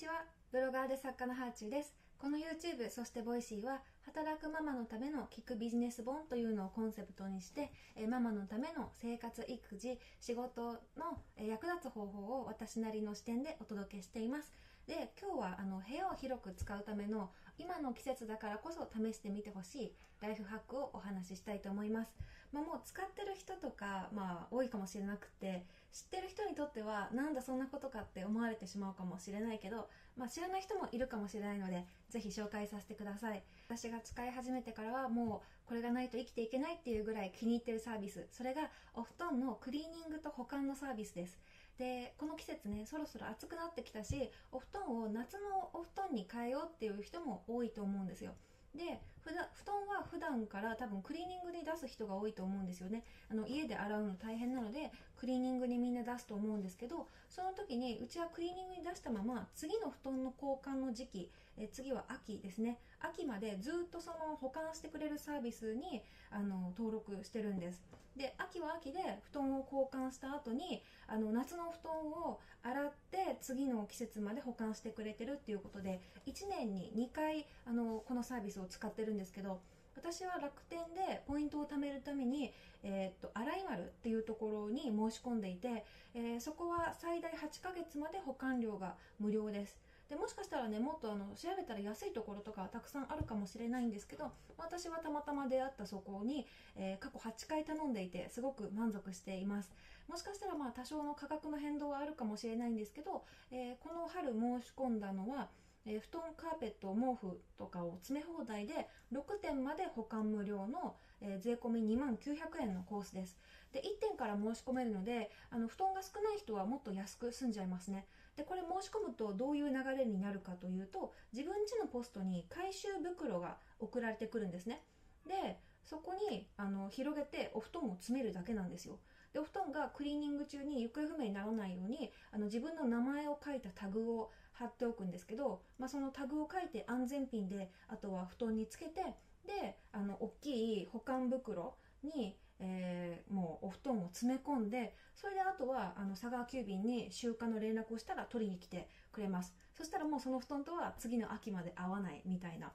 ちは。ブロガーで作家のはあちゅうです。この YouTube そしてボイシーは働くママのための聞くビジネス本というのをコンセプトにしてえママのための生活育児仕事の役立つ方法を私なりの視点でお届けしています。で今日はあの部屋を広く使うための今の季節だからこそ試してみてほしいライフハックをお話ししたいと思います、まあ、もう使ってる人とか、まあ、多いかもしれなくて知ってる人にとってはなんだそんなことかって思われてしまうかもしれないけど、まあ、知らない人もいるかもしれないのでぜひ紹介させてください。私が使い始めてからはもうこれがないと生きていけないっていうぐらい気に入ってるサービス。それがお布団のクリーニングと保管のサービスです。でこの季節ねそろそろ暑くなってきたしお布団を夏のお布団に変えようっていう人も多いと思うんですよ。で布団は普段から多分クリーニングに出す人が多いと思うんですよね。あの家で洗うの大変なのでクリーニングにみんな出すと思うんですけどその時にうちはクリーニングに出したまま次の布団の交換の時期え次は秋ですね。秋までずっとその保管してくれるサービスにあの登録してるんです。で秋は秋で布団を交換した後にあの夏の布団を洗って次の季節まで保管してくれてるっていうことで1年に2回あのこのサービスを使ってるるんですけど私は楽天でポイントを貯めるために、えー、っと洗い丸っていうところに申し込んでいて、えー、そこは最大8ヶ月まで保管料が無料です。でもしかしたらねもっとあの調べたら安いところとかたくさんあるかもしれないんですけど私はたまたま出会ったそこに、えー、過去8回頼んでいてすごく満足しています。もしかしたらまあ多少の価格の変動はあるかもしれないんですけど、えー、この春申し込んだのはえ、布団カーペット毛布とかを詰め放題で6点まで保管無料の、え、税込み2万900円のコースです。で1点から申し込めるのであの布団が少ない人はもっと安く済んじゃいますね。でこれ申し込むとどういう流れになるかというと自分家のポストに回収袋が送られてくるんですね。でそこにあの広げてお布団を詰めるだけなんですよ。でお布団がクリーニング中に行方不明にならないようにあの自分の名前を書いたタグを貼っておくんですけど、まあ、そのタグを書いて安全ピンであとは布団につけてであの大きい保管袋にえー、もうお布団を詰め込んでそれであとはあの佐川急便に集荷の連絡をしたら取りに来てくれます。そしたらもうその布団とは次の秋まで合わないみたいな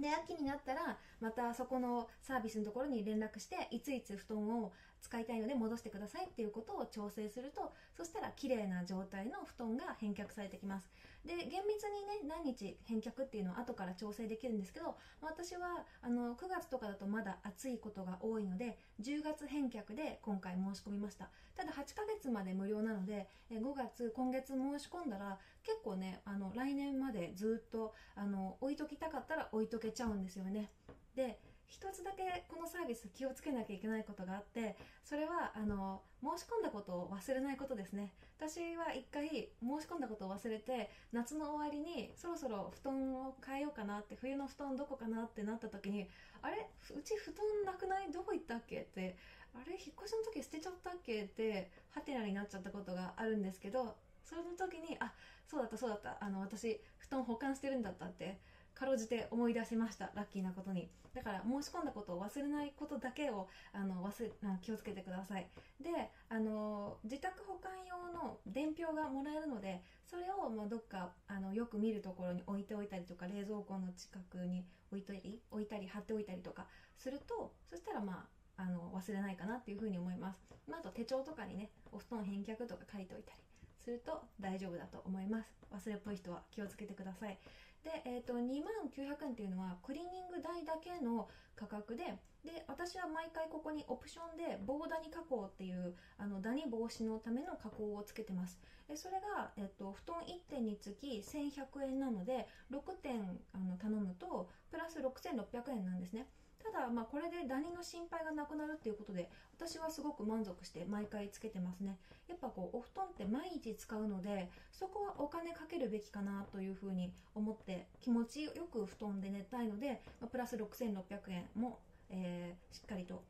で秋になったらまたそこのサービスのところに連絡していついつ布団を使いたいので戻してくださいっていうことを調整するとそしたら綺麗な状態の布団が返却されてきます。で厳密にね何日返却っていうのは後から調整できるんですけど私はあの9月とかだとまだ暑いことが多いので10月返却で今回申し込みました。ただ8ヶ月まで無料なので5月今月申し込んだら結構ねあの来年までずっとあの置いときたかったら置いとけちゃうんですよね。で一つだけこのサービス気をつけなきゃいけないことがあってそれはあの申し込んだことを忘れないことですね。私は一回申し込んだことを忘れて夏の終わりにそろそろ布団を変えようかなって冬の布団どこかなってなった時にあれ？うち布団なくない？どこ行ったっけ？ってあれ？引っ越しの時捨てちゃったっけ？ってハテナになっちゃったことがあるんですけどその時にあそうだったそうだった。あの私布団保管してるんだったってかろうじて思い出しましたラッキーなことに。だから申し込んだことを忘れないことだけをあの忘れ気をつけてください。であの自宅保管用の伝票がもらえるのでそれをまどっかあのよく見るところに置いておいたりとか冷蔵庫の近くに置いとい置いたり貼っておいたりとかするとそしたらまああの忘れないかなっていうふうに思います、まあ、あと手帳とかにねお布団返却とか書いておいたりすると大丈夫だと思います。忘れっぽい人は気をつけてください。で、えーと、2万900円っていうのはクリーニング代だけの価格でで私は毎回ここにオプションで棒ダニ加工っていうあのダニ防止のための加工をつけてます。でそれが、えーと、布団1点につき1100円なので6点あの頼むとプラス6600円なんですね。ただまあこれでダニの心配がなくなるっていうことで私はすごく満足して毎回つけてますね。やっぱこうお布団って毎日使うのでそこはお金かけるべきかなというふうに思って気持ちよく布団で寝たいので、プラス6600円も、えー、しっかりと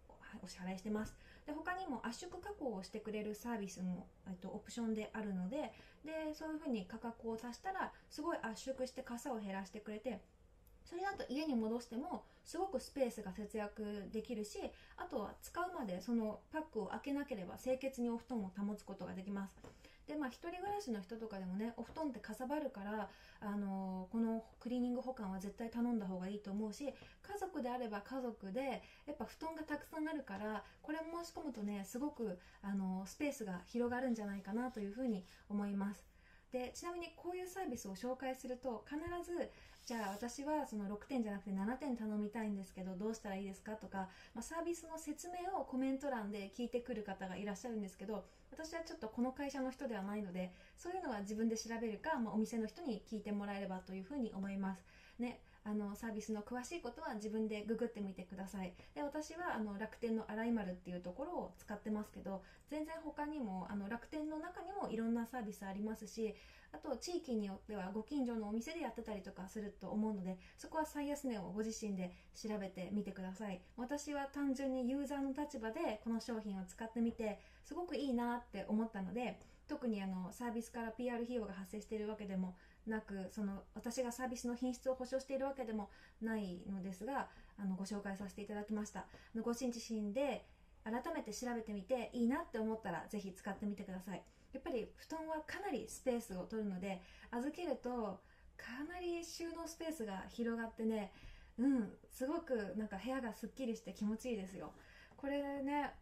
お支払いしてます。で他にも圧縮加工をしてくれるサービスも、えっと、オプションであるのででそういうふうに価格を足したらすごい圧縮して傘を減らしてくれてそれだと家に戻してもすごくスペースが節約できるしあとは使うまでそのパックを開けなければ清潔にお布団を保つことができます。でまあ一人暮らしの人とかでもねお布団ってかさばるからあのこのクリーニング保管は絶対頼んだ方がいいと思うし家族であれば家族でやっぱ布団がたくさんあるからこれ申し込むとねすごくあのスペースが広がるんじゃないかなというふうに思います。でちなみにこういうサービスを紹介すると必ずじゃあ私はその6点じゃなくて7点頼みたいんですけどどうしたらいいですかとか、まあ、サービスの説明をコメント欄で聞いてくる方がいらっしゃるんですけど私はちょっとこの会社の人ではないのでそういうのは自分で調べるか、まあ、お店の人に聞いてもらえればというふうに思います。ね、あのサービスの詳しいことは自分でググってみてください。で私はあの楽天の洗い丸っていうところを使ってますけど全然他にもあの楽天の中にもいろんなサービスありますしあと地域によってはご近所のお店でやってたりとかすると思うのでそこは最安値をご自身で調べてみてください。私は単純にユーザーの立場でこの商品を使ってみてすごくいいなって思ったので特にあのサービスから PR 費用が発生しているわけでもなくその私がサービスの品質を保証しているわけでもないのですがあのご紹介させていただきました。ご自身で改めて調べてみていいなって思ったらぜひ使ってみてください。やっぱり布団はかなりスペースを取るので預けるとかなり収納スペースが広がってねうんすごくなんか部屋がすっきりして気持ちいいですよ。これね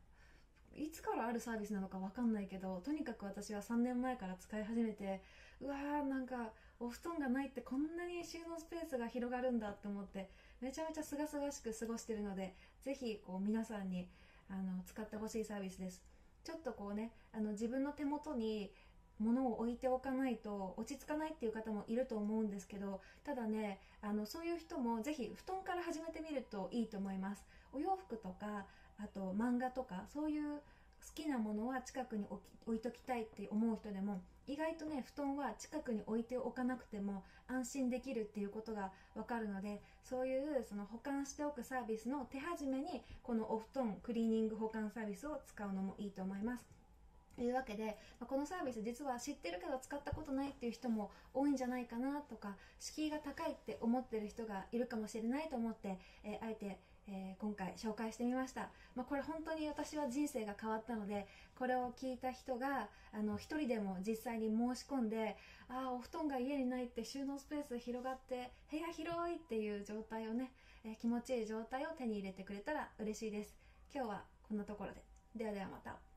いつからあるサービスなのか分かんないけどとにかく私は3年前から使い始めてうわーなんかお布団がないってこんなに収納スペースが広がるんだって思ってめちゃめちゃすがすがしく過ごしてるのでぜひこう皆さんにあの使ってほしいサービスです。ちょっとこうねあの自分の手元に物を置いておかないと落ち着かないっていう方もいると思うんですけどただねあのそういう人もぜひ布団から始めてみるといいと思います。お洋服とかあと漫画とかそういう好きなものは近くに置いときたいって思う人でも意外とね布団は近くに置いておかなくても安心できるっていうことがわかるのでそういうその保管しておくサービスの手始めにこのお布団クリーニング保管サービスを使うのもいいと思います。というわけで、このサービス実は知ってるけど使ったことないっていう人も多いんじゃないかなとか敷居が高いって思ってる人がいるかもしれないと思って、えー、あえてえー、今回紹介してみました、まあ、これ本当に私は人生が変わったのでこれを聞いた人があの1人でも実際に申し込んでああお布団が家にないって収納スペース広がって部屋広いっていう状態をね、えー、気持ちいい状態を手に入れてくれたら嬉しいです。今日はこんなところで。ではではまた。